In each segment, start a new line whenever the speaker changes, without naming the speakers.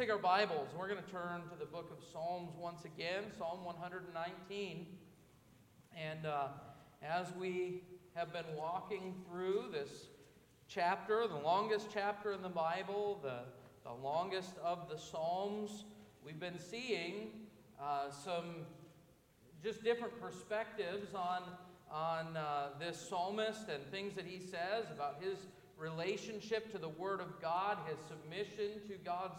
take our Bibles. We're going to turn to the book of Psalms once again, Psalm 119. And uh, as we have been walking through this chapter, the longest chapter in the Bible, the, the longest of the Psalms, we've been seeing uh, some just different perspectives on, on uh, this psalmist and things that he says about his relationship to the Word of God, his submission to God's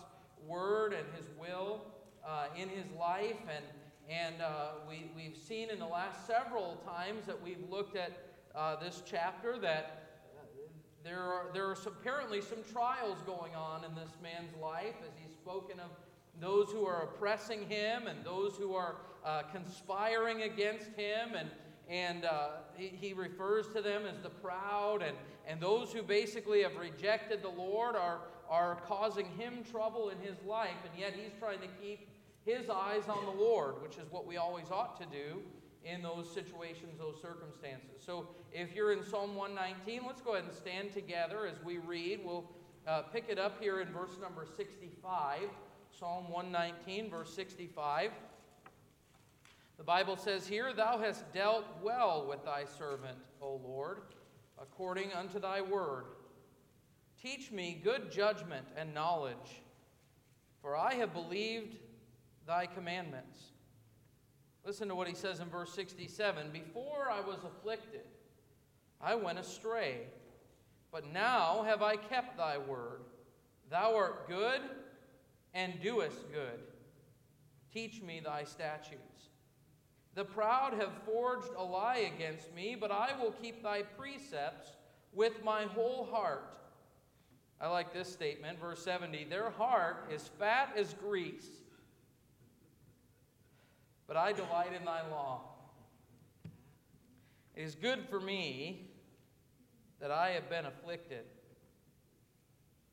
Word and his will uh, in his life. And, and uh, we, we've seen in the last several times that we've looked at uh, this chapter that uh, there are, there are some, apparently some trials going on in this man's life as he's spoken of those who are oppressing him and those who are uh, conspiring against him. And, and uh, he, he, refers to them as the proud, and, and those who basically have rejected the Lord are, are causing him trouble in his life, and yet he's trying to keep his eyes on the Lord, which is what we always ought to do in those situations, those circumstances. So if you're in Psalm 119, let's go ahead and stand together as we read. We'll uh, pick it up here in verse number 65. Psalm 119, verse 65. The Bible says here, Thou hast dealt well with thy servant, O Lord, according unto thy word. Teach me good judgment and knowledge, for I have believed thy commandments. Listen to what he says in verse 67 Before I was afflicted, I went astray, but now have I kept thy word. Thou art good and doest good. Teach me thy statutes. The proud have forged a lie against me, but I will keep thy precepts with my whole heart. I like this statement, verse 70 Their heart is fat as grease, but I delight in thy law. It is good for me that I have been afflicted,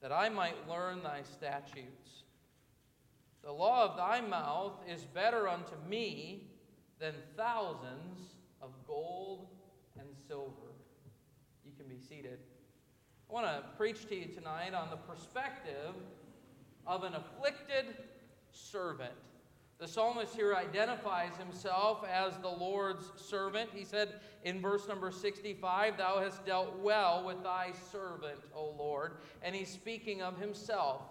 that I might learn thy statutes. The law of thy mouth is better unto me than thousands of gold and silver. You can be seated. I want to preach to you tonight on the perspective of an afflicted servant. The psalmist here identifies himself as the Lord's servant. He said in verse number 65, Thou hast dealt well with thy servant, O Lord. And he's speaking of himself.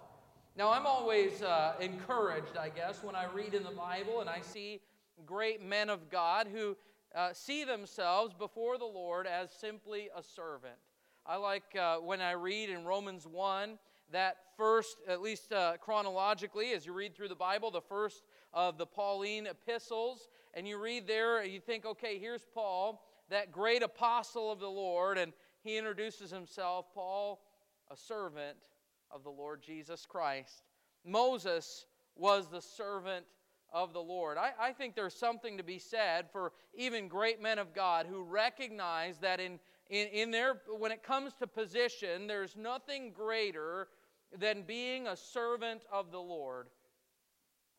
Now, I'm always uh, encouraged, I guess, when I read in the Bible and I see great men of God who uh, see themselves before the Lord as simply a servant. I like uh, when I read in Romans 1 that first, at least uh, chronologically, as you read through the Bible, the first of the Pauline epistles, and you read there, you think, okay, here's Paul, that great apostle of the Lord, and he introduces himself, Paul, a servant of the Lord Jesus Christ. Moses was the servant of the Lord. I, I, think there's something to be said for even great men of God who recognize that in, in, in their, when it comes to position, there's nothing greater than being a servant of the Lord.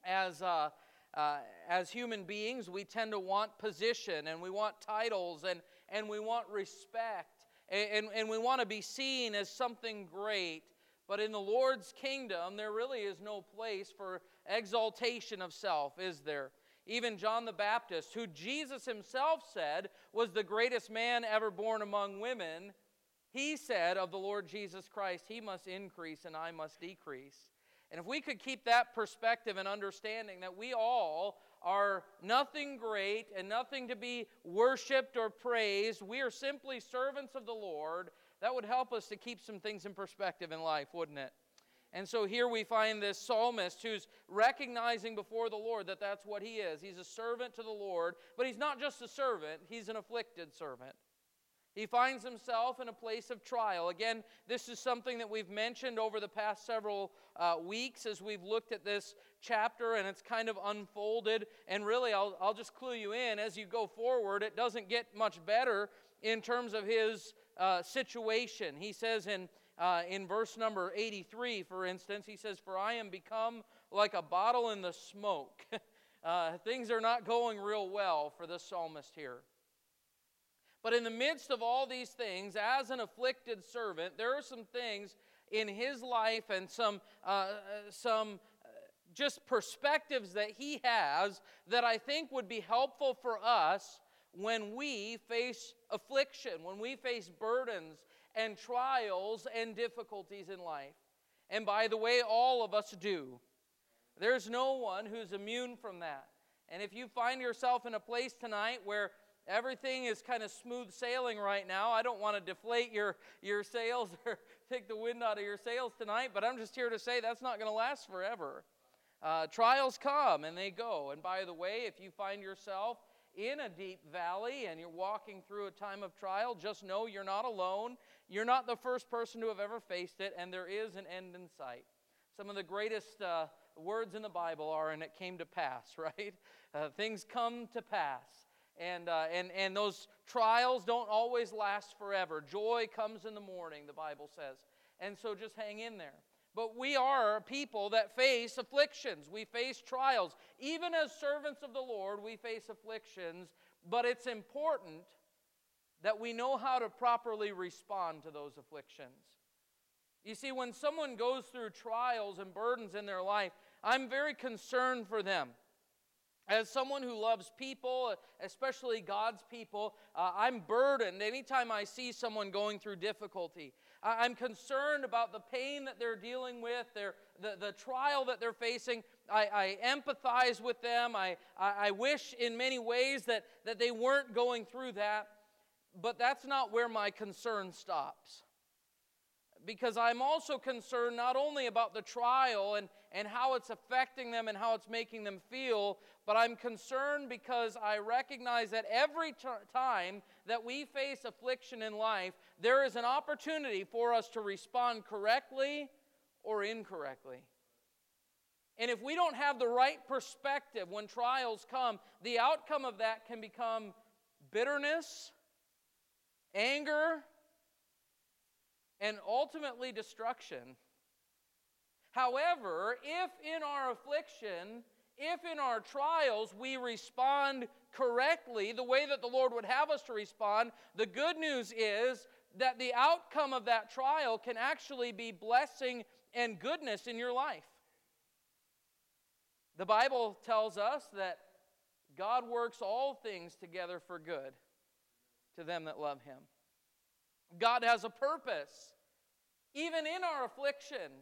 As, uh, uh, as human beings, we tend to want position and we want titles and, and we want respect and, and, and we want to be seen as something great. But in the Lord's kingdom, there really is no place for exaltation of self, is there? Even John the Baptist, who Jesus himself said was the greatest man ever born among women, he said of the Lord Jesus Christ, He must increase and I must decrease. And if we could keep that perspective and understanding that we all are nothing great and nothing to be worshiped or praised, we are simply servants of the Lord, that would help us to keep some things in perspective in life, wouldn't it? And so here we find this psalmist who's recognizing before the Lord that that's what he is. He's a servant to the Lord, but he's not just a servant, he's an afflicted servant. He finds himself in a place of trial. Again, this is something that we've mentioned over the past several uh, weeks as we've looked at this chapter and it's kind of unfolded. And really, I'll, I'll just clue you in as you go forward, it doesn't get much better in terms of his uh, situation. He says in, uh, in verse number 83, for instance, he says, For I am become like a bottle in the smoke. Uh, things are not going real well for the psalmist here. But in the midst of all these things, as an afflicted servant, there are some things in his life and some, uh, some just perspectives that he has that I think would be helpful for us when we face affliction, when we face burdens and trials and difficulties in life. And by the way, all of us do. There's no one who's immune from that. And if you find yourself in a place tonight where everything is kind of smooth sailing right now, I don't want to deflate your, your sails or take the wind out of your sails tonight, but I'm just here to say that's not going to last forever. Uh, trials come and they go. And by the way, if you find yourself in a deep valley and you're walking through a time of trial, just know you're not alone. You're not the first person to have ever faced it, and there is an end in sight. Some of the greatest uh, words in the Bible are, and it came to pass, right? Uh, things come to pass. And, uh, and, and those trials don't always last forever. Joy comes in the morning, the Bible says. And so just hang in there. But we are people that face afflictions. We face trials. Even as servants of the Lord, we face afflictions. But it's important that we know how to properly respond to those afflictions. You see, when someone goes through trials and burdens in their life, I'm very concerned for them. As someone who loves people, especially God's people, uh, I'm burdened anytime I see someone going through difficulty. I'm concerned about the pain that they're dealing with, their, the, the trial that they're facing. I, I empathize with them. I, I, I wish in many ways that, that they weren't going through that. But that's not where my concern stops because I'm also concerned not only about the trial and, and how it's affecting them and how it's making them feel, but I'm concerned because I recognize that every t- time that we face affliction in life, there is an opportunity for us to respond correctly or incorrectly. And if we don't have the right perspective when trials come, the outcome of that can become bitterness, anger, and ultimately destruction. However, if in our affliction, if in our trials we respond correctly, the way that the Lord would have us to respond, the good news is that the outcome of that trial can actually be blessing and goodness in your life. The Bible tells us that God works all things together for good to them that love Him. God has a purpose. Even in our affliction,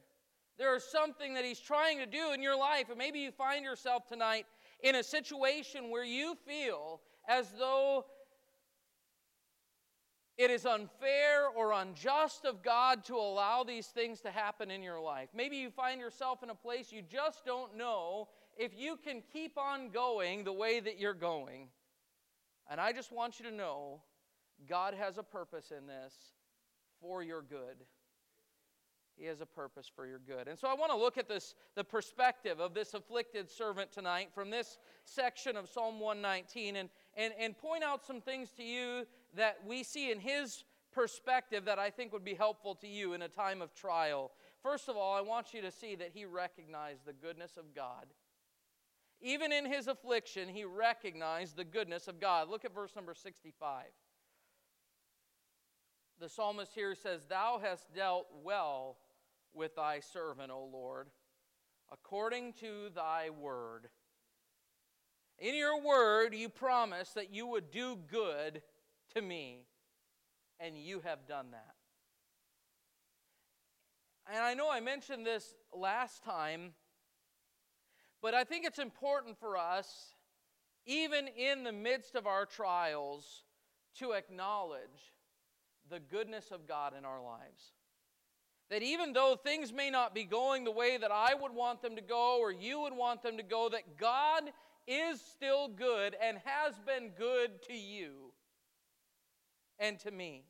there is something that He's trying to do in your life. And maybe you find yourself tonight in a situation where you feel as though it is unfair or unjust of God to allow these things to happen in your life. Maybe you find yourself in a place you just don't know if you can keep on going the way that you're going. And I just want you to know God has a purpose in this for your good. He has a purpose for your good. And so I want to look at this the perspective of this afflicted servant tonight from this section of Psalm 119 and, and, and point out some things to you that we see in his perspective that I think would be helpful to you in a time of trial. First of all, I want you to see that he recognized the goodness of God. Even in his affliction, he recognized the goodness of God. Look at verse number 65 the psalmist here says, Thou hast dealt well with thy servant, O Lord, according to thy word. In your word, you promised that you would do good to me, and you have done that. And I know I mentioned this last time, but I think it's important for us, even in the midst of our trials, to acknowledge the goodness of God in our lives. That even though things may not be going the way that I would want them to go or you would want them to go, that God is still good and has been good to you and to me.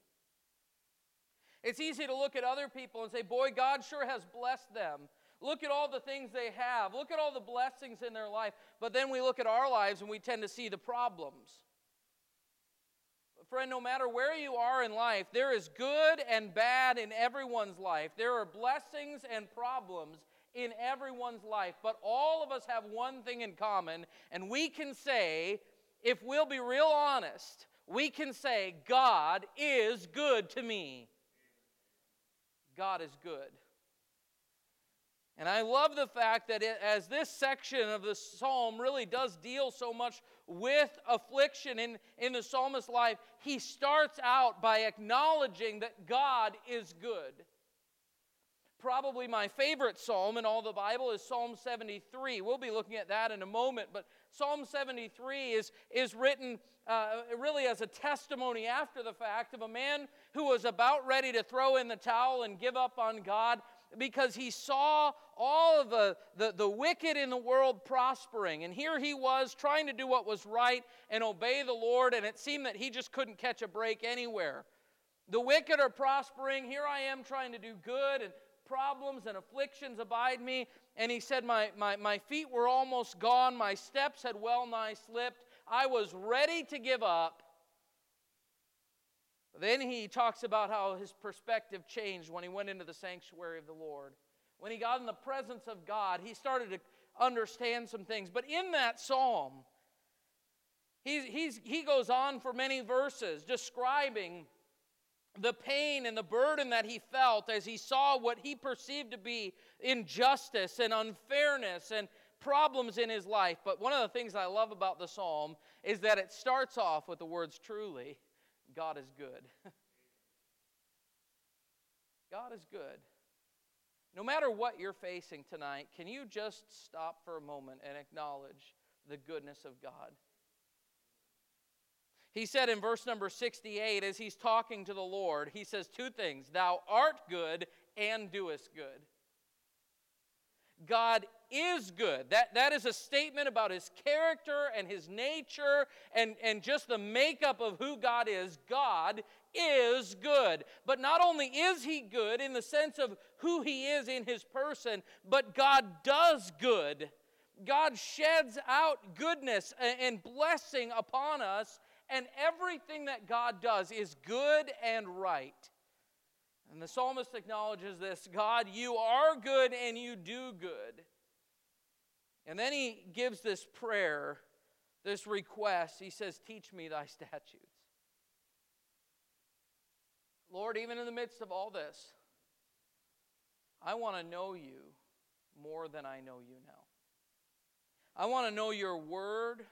It's easy to look at other people and say, Boy, God sure has blessed them. Look at all the things they have. Look at all the blessings in their life. But then we look at our lives and we tend to see the problems friend, no matter where you are in life, there is good and bad in everyone's life. There are blessings and problems in everyone's life. But all of us have one thing in common, and we can say, if we'll be real honest, we can say, God is good to me. God is good. And I love the fact that it, as this section of the psalm really does deal so much with affliction in, in the psalmist's life, he starts out by acknowledging that God is good. Probably my favorite psalm in all the Bible is Psalm 73. We'll be looking at that in a moment, but Psalm 73 is, is written uh, really as a testimony after the fact of a man who was about ready to throw in the towel and give up on God because he saw all of the, the, the, wicked in the world prospering. And here he was trying to do what was right and obey the Lord, and it seemed that he just couldn't catch a break anywhere. The wicked are prospering. Here I am trying to do good, and problems and afflictions abide me. And he said, My, my, my feet were almost gone, my steps had well nigh slipped. I was ready to give up. Then he talks about how his perspective changed when he went into the sanctuary of the Lord. When he got in the presence of God, he started to understand some things. But in that psalm, he's, he's, he goes on for many verses describing the pain and the burden that he felt as he saw what he perceived to be injustice and unfairness and problems in his life. But one of the things I love about the psalm is that it starts off with the words truly. God is good. God is good. No matter what you're facing tonight, can you just stop for a moment and acknowledge the goodness of God? He said in verse number 68, as he's talking to the Lord, he says two things Thou art good and doest good. God is good. That, that is a statement about his character and his nature and, and just the makeup of who God is. God is good. But not only is he good in the sense of who he is in his person, but God does good. God sheds out goodness and blessing upon us, and everything that God does is good and right. And the psalmist acknowledges this God, you are good and you do good. And then he gives this prayer, this request. He says, Teach me thy statutes. Lord, even in the midst of all this, I want to know you more than I know you now. I want to know your word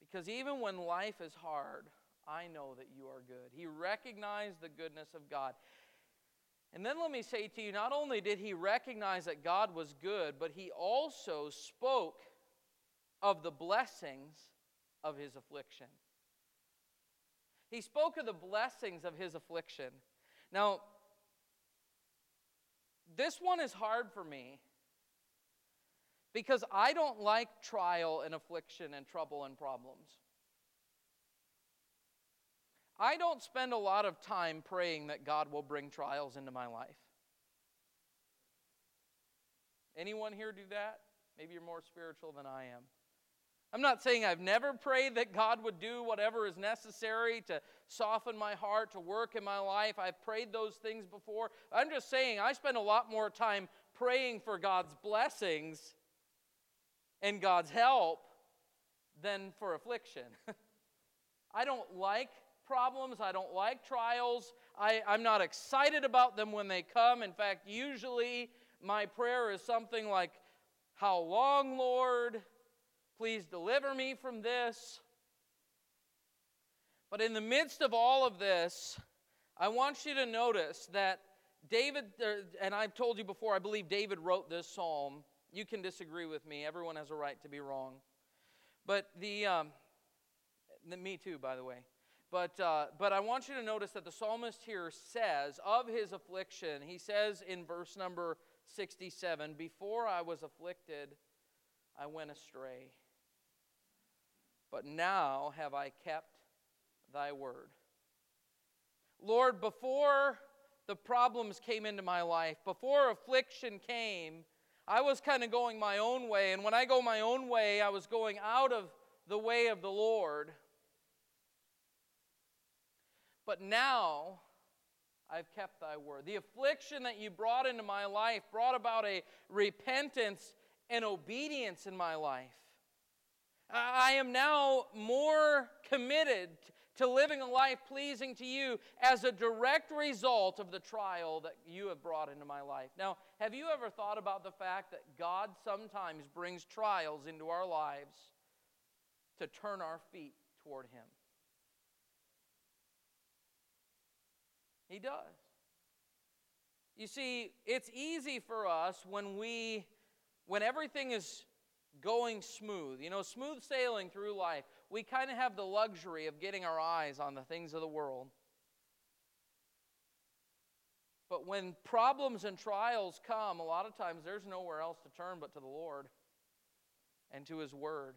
because even when life is hard, I know that you are good. He recognized the goodness of God. And then let me say to you not only did he recognize that God was good, but he also spoke of the blessings of his affliction. He spoke of the blessings of his affliction. Now, this one is hard for me because I don't like trial and affliction and trouble and problems. I don't spend a lot of time praying that God will bring trials into my life. Anyone here do that? Maybe you're more spiritual than I am. I'm not saying I've never prayed that God would do whatever is necessary to soften my heart, to work in my life. I've prayed those things before. I'm just saying I spend a lot more time praying for God's blessings and God's help than for affliction. I don't like problems. I don't like trials. I, I'm not excited about them when they come. In fact, usually my prayer is something like, How long, Lord? Please deliver me from this. But in the midst of all of this, I want you to notice that David, and I've told you before, I believe David wrote this psalm. You can disagree with me. Everyone has a right to be wrong. But the, um, me too, by the way. But, uh, but I want you to notice that the psalmist here says of his affliction, he says in verse number 67 Before I was afflicted, I went astray. But now have I kept thy word. Lord, before the problems came into my life, before affliction came, I was kind of going my own way. And when I go my own way, I was going out of the way of the Lord. But now I've kept thy word. The affliction that you brought into my life brought about a repentance and obedience in my life. I am now more committed to living a life pleasing to you as a direct result of the trial that you have brought into my life. Now, have you ever thought about the fact that God sometimes brings trials into our lives to turn our feet toward Him? He does. You see, it's easy for us when we when everything is going smooth, you know, smooth sailing through life, we kind of have the luxury of getting our eyes on the things of the world. But when problems and trials come, a lot of times there's nowhere else to turn but to the Lord and to His Word.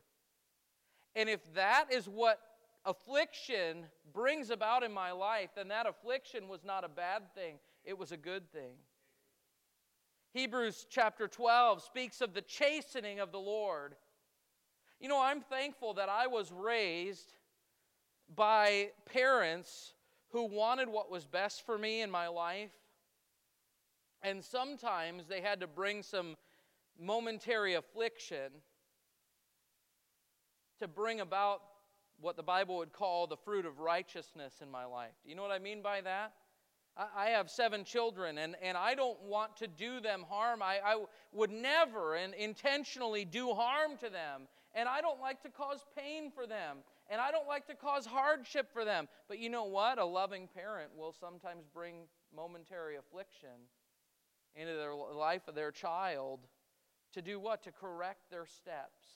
And if that is what affliction brings about in my life, then that affliction was not a bad thing, it was a good thing. Hebrews chapter 12 speaks of the chastening of the Lord. You know, I'm thankful that I was raised by parents who wanted what was best for me in my life. And sometimes they had to bring some momentary affliction to bring about what the Bible would call the fruit of righteousness in my life. Do you know what I mean by that? I have seven children, and, and I don't want to do them harm. I, I would never and intentionally do harm to them. And I don't like to cause pain for them. And I don't like to cause hardship for them. But you know what? A loving parent will sometimes bring momentary affliction into the life of their child to do what? To correct their steps,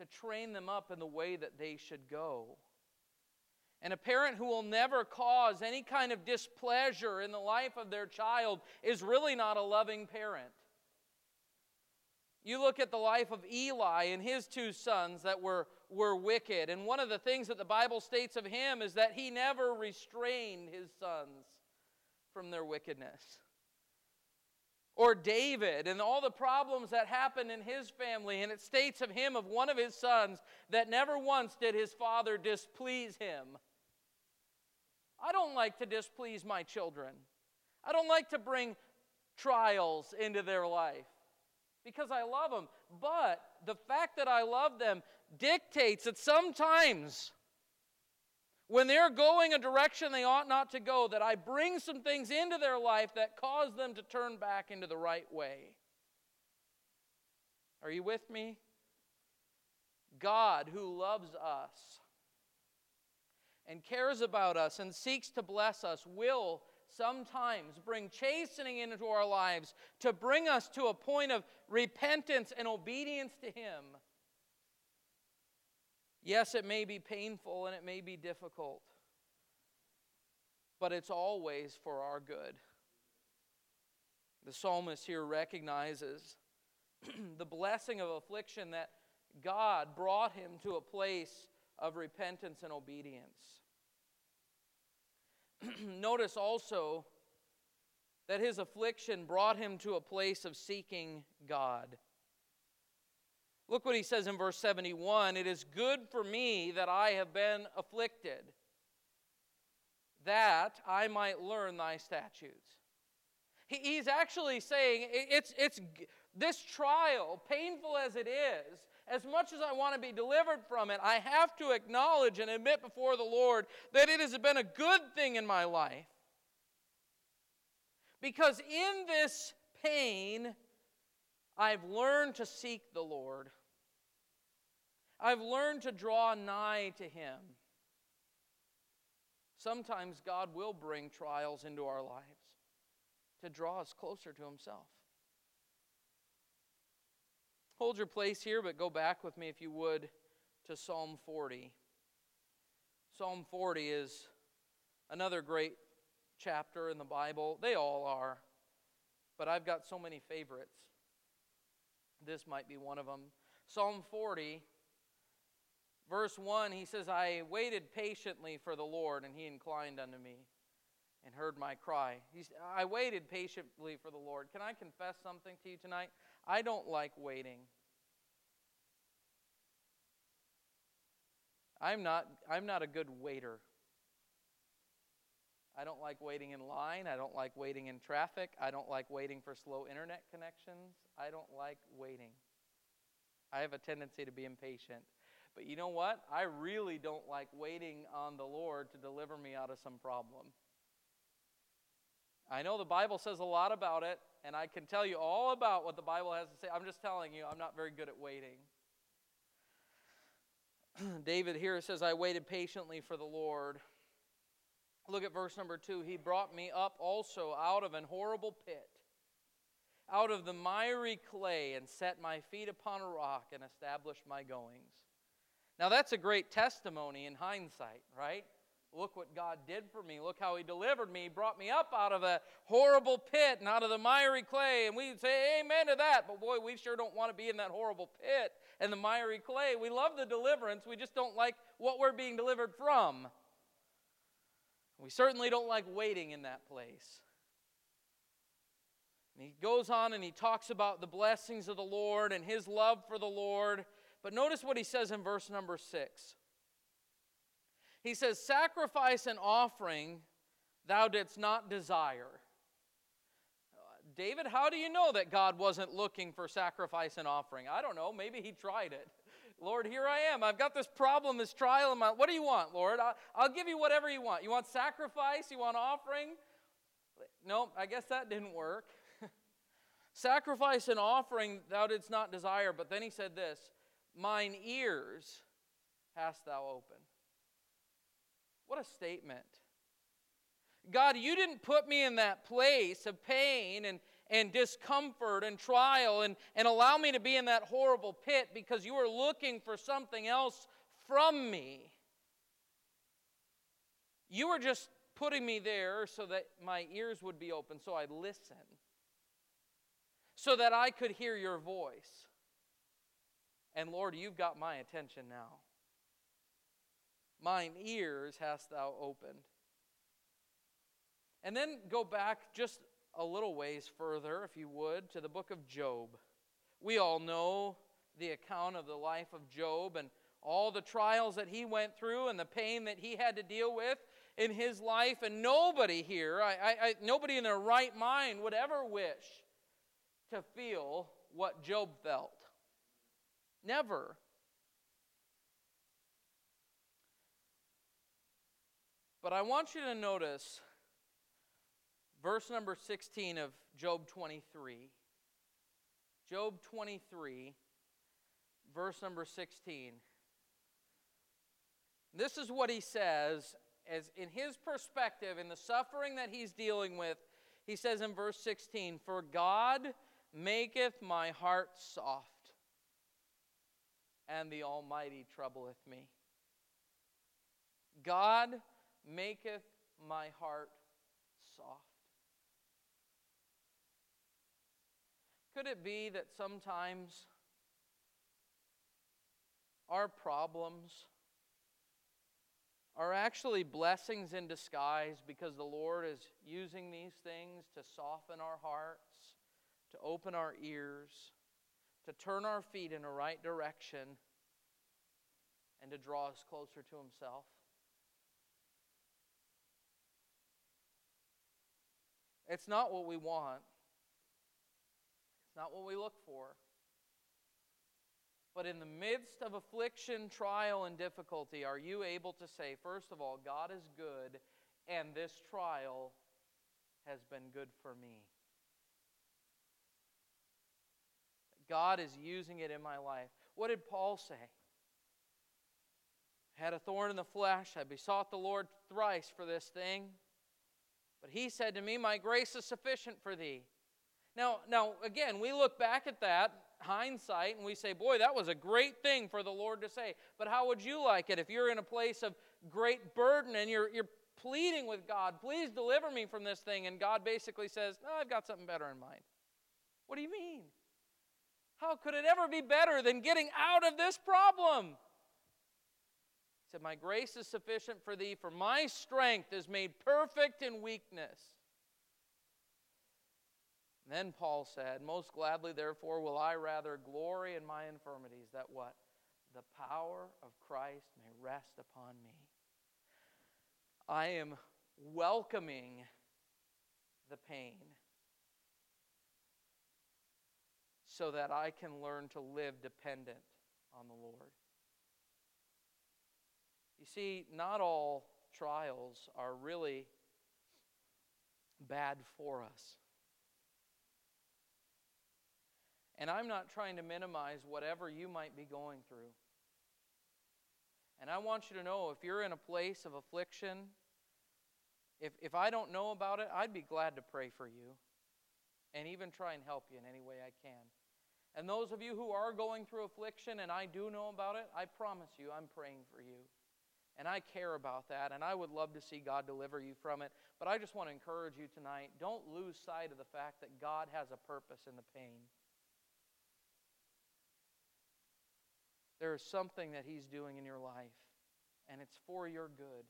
to train them up in the way that they should go. And a parent who will never cause any kind of displeasure in the life of their child is really not a loving parent. You look at the life of Eli and his two sons that were, were wicked. And one of the things that the Bible states of him is that he never restrained his sons from their wickedness. Or David and all the problems that happened in his family. And it states of him, of one of his sons, that never once did his father displease him. I don't like to displease my children. I don't like to bring trials into their life because I love them. But the fact that I love them dictates that sometimes when they're going a direction they ought not to go, that I bring some things into their life that cause them to turn back into the right way. Are you with me? God, who loves us, and cares about us and seeks to bless us will sometimes bring chastening into our lives to bring us to a point of repentance and obedience to Him. Yes, it may be painful and it may be difficult, but it's always for our good. The psalmist here recognizes the blessing of affliction that God brought him to a place of repentance and obedience. Notice also that his affliction brought him to a place of seeking God. Look what he says in verse 71 It is good for me that I have been afflicted, that I might learn thy statutes. He's actually saying it's, it's this trial, painful as it is, as much as I want to be delivered from it, I have to acknowledge and admit before the Lord that it has been a good thing in my life. Because in this pain, I've learned to seek the Lord. I've learned to draw nigh to Him. Sometimes God will bring trials into our lives to draw us closer to Himself. Hold your place here, but go back with me, if you would, to Psalm 40. Psalm 40 is another great chapter in the Bible. They all are, but I've got so many favorites. This might be one of them. Psalm 40, verse 1, he says, I waited patiently for the Lord, and he inclined unto me and heard my cry. He's, I waited patiently for the Lord. Can I confess something to you tonight? I don't like waiting. I'm not, I'm not a good waiter. I don't like waiting in line. I don't like waiting in traffic. I don't like waiting for slow internet connections. I don't like waiting. I have a tendency to be impatient. But you know what? I really don't like waiting on the Lord to deliver me out of some problem. I know the Bible says a lot about it, and I can tell you all about what the Bible has to say. I'm just telling you, I'm not very good at waiting. David here says, I waited patiently for the Lord. Look at verse number two. He brought me up also out of an horrible pit, out of the miry clay, and set my feet upon a rock and established my goings. Now, that's a great testimony in hindsight, right? Look what God did for me. Look how He delivered me. Brought me up out of a horrible pit and out of the miry clay. And we'd say amen to that. But boy, we sure don't want to be in that horrible pit and the miry clay. We love the deliverance. We just don't like what we're being delivered from. We certainly don't like waiting in that place. And he goes on and he talks about the blessings of the Lord and his love for the Lord. But notice what he says in verse number six. He says, Sacrifice and offering thou didst not desire. David, how do you know that God wasn't looking for sacrifice and offering? I don't know. Maybe he tried it. Lord, here I am. I've got this problem, this trial in my. What do you want, Lord? I'll, I'll give you whatever you want. You want sacrifice? You want offering? No, I guess that didn't work. sacrifice and offering thou didst not desire. But then he said this Mine ears hast thou opened. What a statement. God, you didn't put me in that place of pain and, and discomfort and trial and, and allow me to be in that horrible pit because you were looking for something else from me. You were just putting me there so that my ears would be open, so I'd listen, so that I could hear your voice. And Lord, you've got my attention now. Mine ears hast thou opened. And then go back just a little ways further, if you would, to the book of Job. We all know the account of the life of Job and all the trials that he went through and the pain that he had to deal with in his life. And nobody here, I, I, I, nobody in their right mind would ever wish to feel what Job felt. Never. But I want you to notice verse number 16 of Job 23. Job 23, verse number 16. This is what he says as in his perspective in the suffering that he's dealing with. He says in verse 16, "For God maketh my heart soft, and the Almighty troubleth me." God maketh my heart soft. Could it be that sometimes our problems are actually blessings in disguise because the Lord is using these things to soften our hearts, to open our ears, to turn our feet in a right direction, and to draw us closer to Himself? It's not what we want. It's not what we look for. But in the midst of affliction, trial, and difficulty, are you able to say, first of all, God is good, and this trial has been good for me? God is using it in my life. What did Paul say? Had a thorn in the flesh. I besought the Lord thrice for this thing. But he said to me, My grace is sufficient for thee. Now, now again, we look back at that hindsight and we say, Boy, that was a great thing for the Lord to say. But how would you like it if you're in a place of great burden and you're, you're pleading with God, Please deliver me from this thing? And God basically says, No, I've got something better in mind. What do you mean? How could it ever be better than getting out of this problem? Said, My grace is sufficient for thee, for my strength is made perfect in weakness. And then Paul said, Most gladly, therefore, will I rather glory in my infirmities, that what? The power of Christ may rest upon me. I am welcoming the pain so that I can learn to live dependent on the Lord. You see, not all trials are really bad for us. And I'm not trying to minimize whatever you might be going through. And I want you to know if you're in a place of affliction, if, if I don't know about it, I'd be glad to pray for you and even try and help you in any way I can. And those of you who are going through affliction and I do know about it, I promise you I'm praying for you. And I care about that, and I would love to see God deliver you from it. But I just want to encourage you tonight don't lose sight of the fact that God has a purpose in the pain. There is something that He's doing in your life, and it's for your good.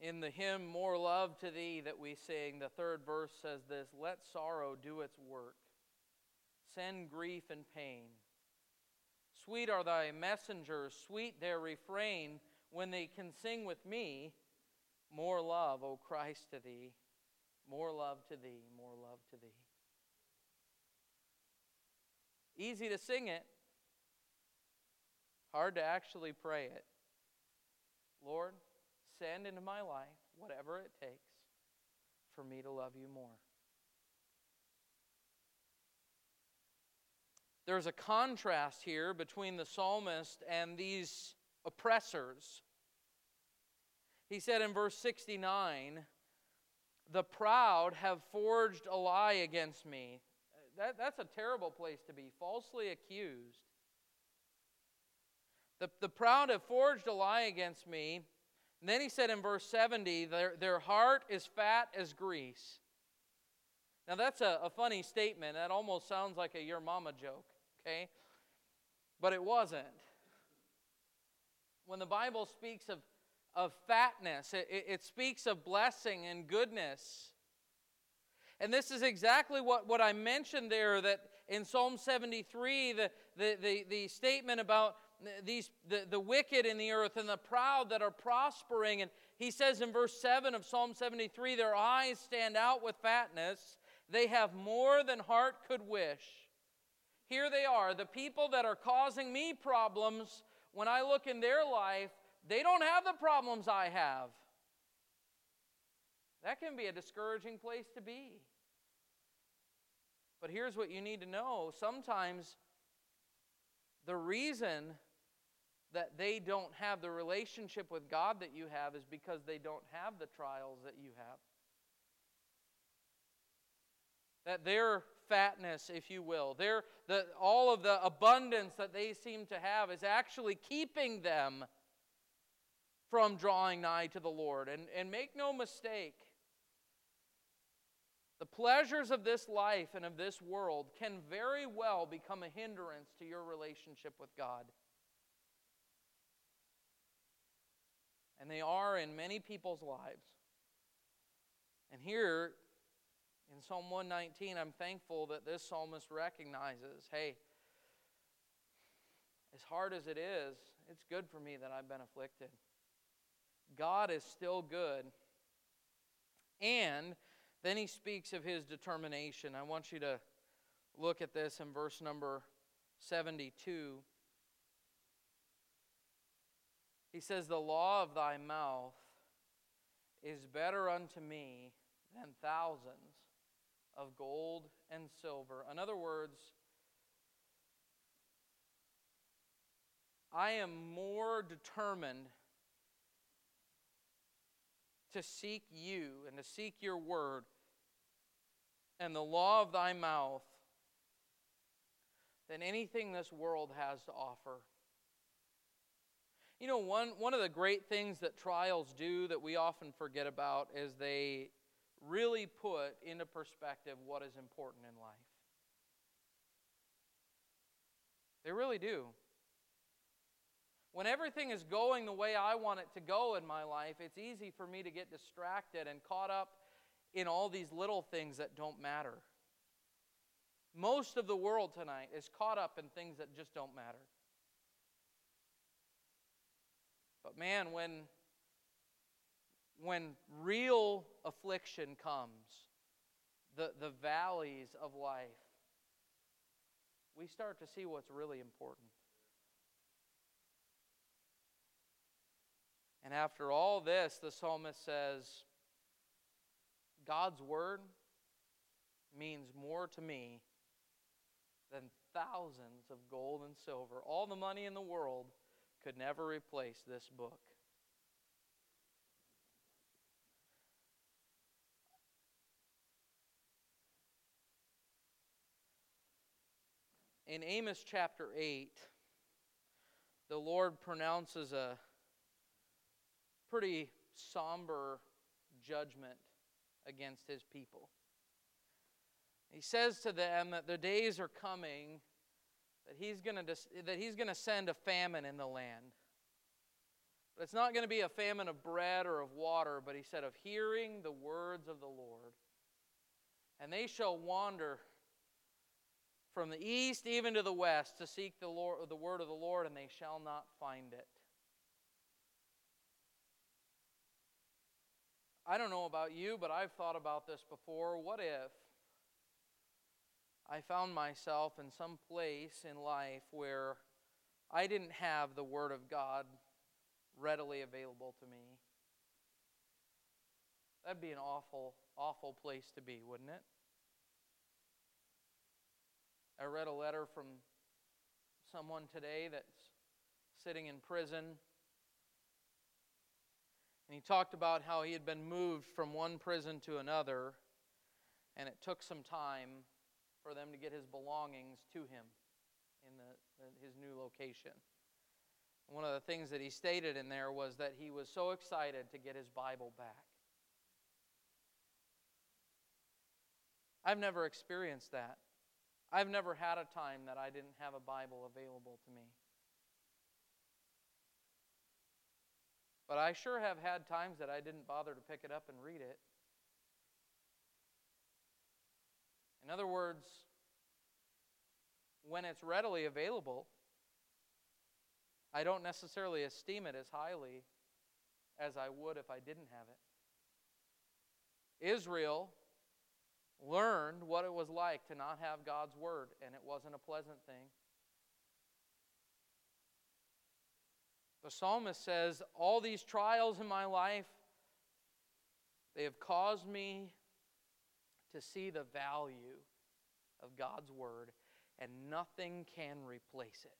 In the hymn, More Love to Thee, that we sing, the third verse says this Let sorrow do its work, send grief and pain. Sweet are thy messengers, sweet their refrain, when they can sing with me, More love, O Christ, to thee, more love to thee, more love to thee. Easy to sing it, hard to actually pray it. Lord, send into my life whatever it takes for me to love you more. There's a contrast here between the psalmist and these oppressors. He said in verse 69, The proud have forged a lie against me. That, that's a terrible place to be, falsely accused. The, the proud have forged a lie against me. And then he said in verse 70, Their, their heart is fat as grease. Now that's a, a funny statement. That almost sounds like a your mama joke, okay? But it wasn't. When the Bible speaks of, of fatness, it, it speaks of blessing and goodness. And this is exactly what, what I mentioned there that in Psalm 73, the, the, the, the statement about these, the, the wicked in the earth and the proud that are prospering. And he says in verse 7 of Psalm 73 their eyes stand out with fatness, they have more than heart could wish. Here they are, the people that are causing me problems. When I look in their life, they don't have the problems I have. That can be a discouraging place to be. But here's what you need to know sometimes the reason that they don't have the relationship with God that you have is because they don't have the trials that you have. That their fatness, if you will, their, the, all of the abundance that they seem to have is actually keeping them from drawing nigh to the Lord. And, and make no mistake, the pleasures of this life and of this world can very well become a hindrance to your relationship with God. And they are in many people's lives. And here in Psalm 119, I'm thankful that this psalmist recognizes hey, as hard as it is, it's good for me that I've been afflicted. God is still good. And then he speaks of his determination. I want you to look at this in verse number 72. He says, The law of thy mouth is better unto me than thousands of gold and silver. In other words, I am more determined to seek you and to seek your word and the law of thy mouth than anything this world has to offer. You know, one, one of the great things that trials do that we often forget about is they really put into perspective what is important in life. They really do. When everything is going the way I want it to go in my life, it's easy for me to get distracted and caught up in all these little things that don't matter. Most of the world tonight is caught up in things that just don't matter. But man, when when real affliction comes, the, the valleys of life, we start to see what's really important. And after all this, the psalmist says, God's word means more to me than thousands of gold and silver. All the money in the world could never replace this book. In Amos chapter 8, the Lord pronounces a pretty somber judgment against his people. He says to them that the days are coming that he's going to that he's going to send a famine in the land. But it's not going to be a famine of bread or of water, but he said of hearing the words of the Lord. And they shall wander from the east even to the west to seek the Lord the word of the Lord and they shall not find it. I don't know about you, but I've thought about this before. What if I found myself in some place in life where I didn't have the Word of God readily available to me. That'd be an awful, awful place to be, wouldn't it? I read a letter from someone today that's sitting in prison. And he talked about how he had been moved from one prison to another, and it took some time for them to get his belongings to him in the, his new location. One of the things that he stated in there was that he was so excited to get his Bible back. I've never experienced that. I've never had a time that I didn't have a Bible available to me. But I sure have had times that I didn't bother to pick it up and read it. In other words, when it's readily available, I don't necessarily esteem it as highly as I would if I didn't have it. Israel learned what it was like to not have God's Word, and it wasn't a pleasant thing. The psalmist says, All these trials in my life, they have caused me to see the value of God's Word, and nothing can replace it.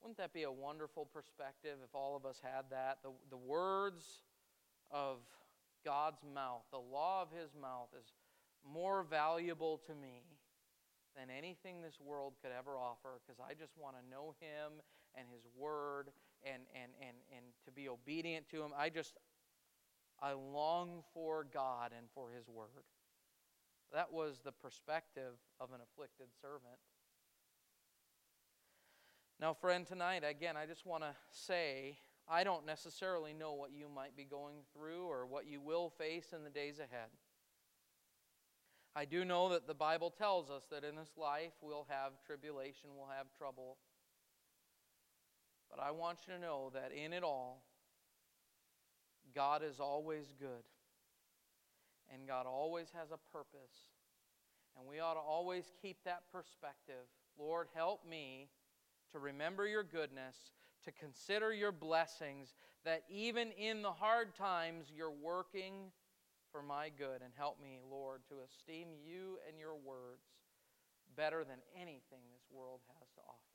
Wouldn't that be a wonderful perspective if all of us had that? The, the words of God's mouth, the law of His mouth, is more valuable to me than anything this world could ever offer because I just want to know Him and His Word and, and, and, and to be obedient to Him. I just, I long for God and for His Word. That was the perspective of an afflicted servant. Now, friend, tonight, again, I just want to say I don't necessarily know what you might be going through or what you will face in the days ahead. I do know that the Bible tells us that in this life we'll have tribulation, we'll have trouble. But I want you to know that in it all, God is always good. And God always has a purpose. And we ought to always keep that perspective. Lord, help me to remember your goodness, to consider your blessings, that even in the hard times you're working for my good. And help me, Lord, to esteem you and your words better than anything this world has to offer.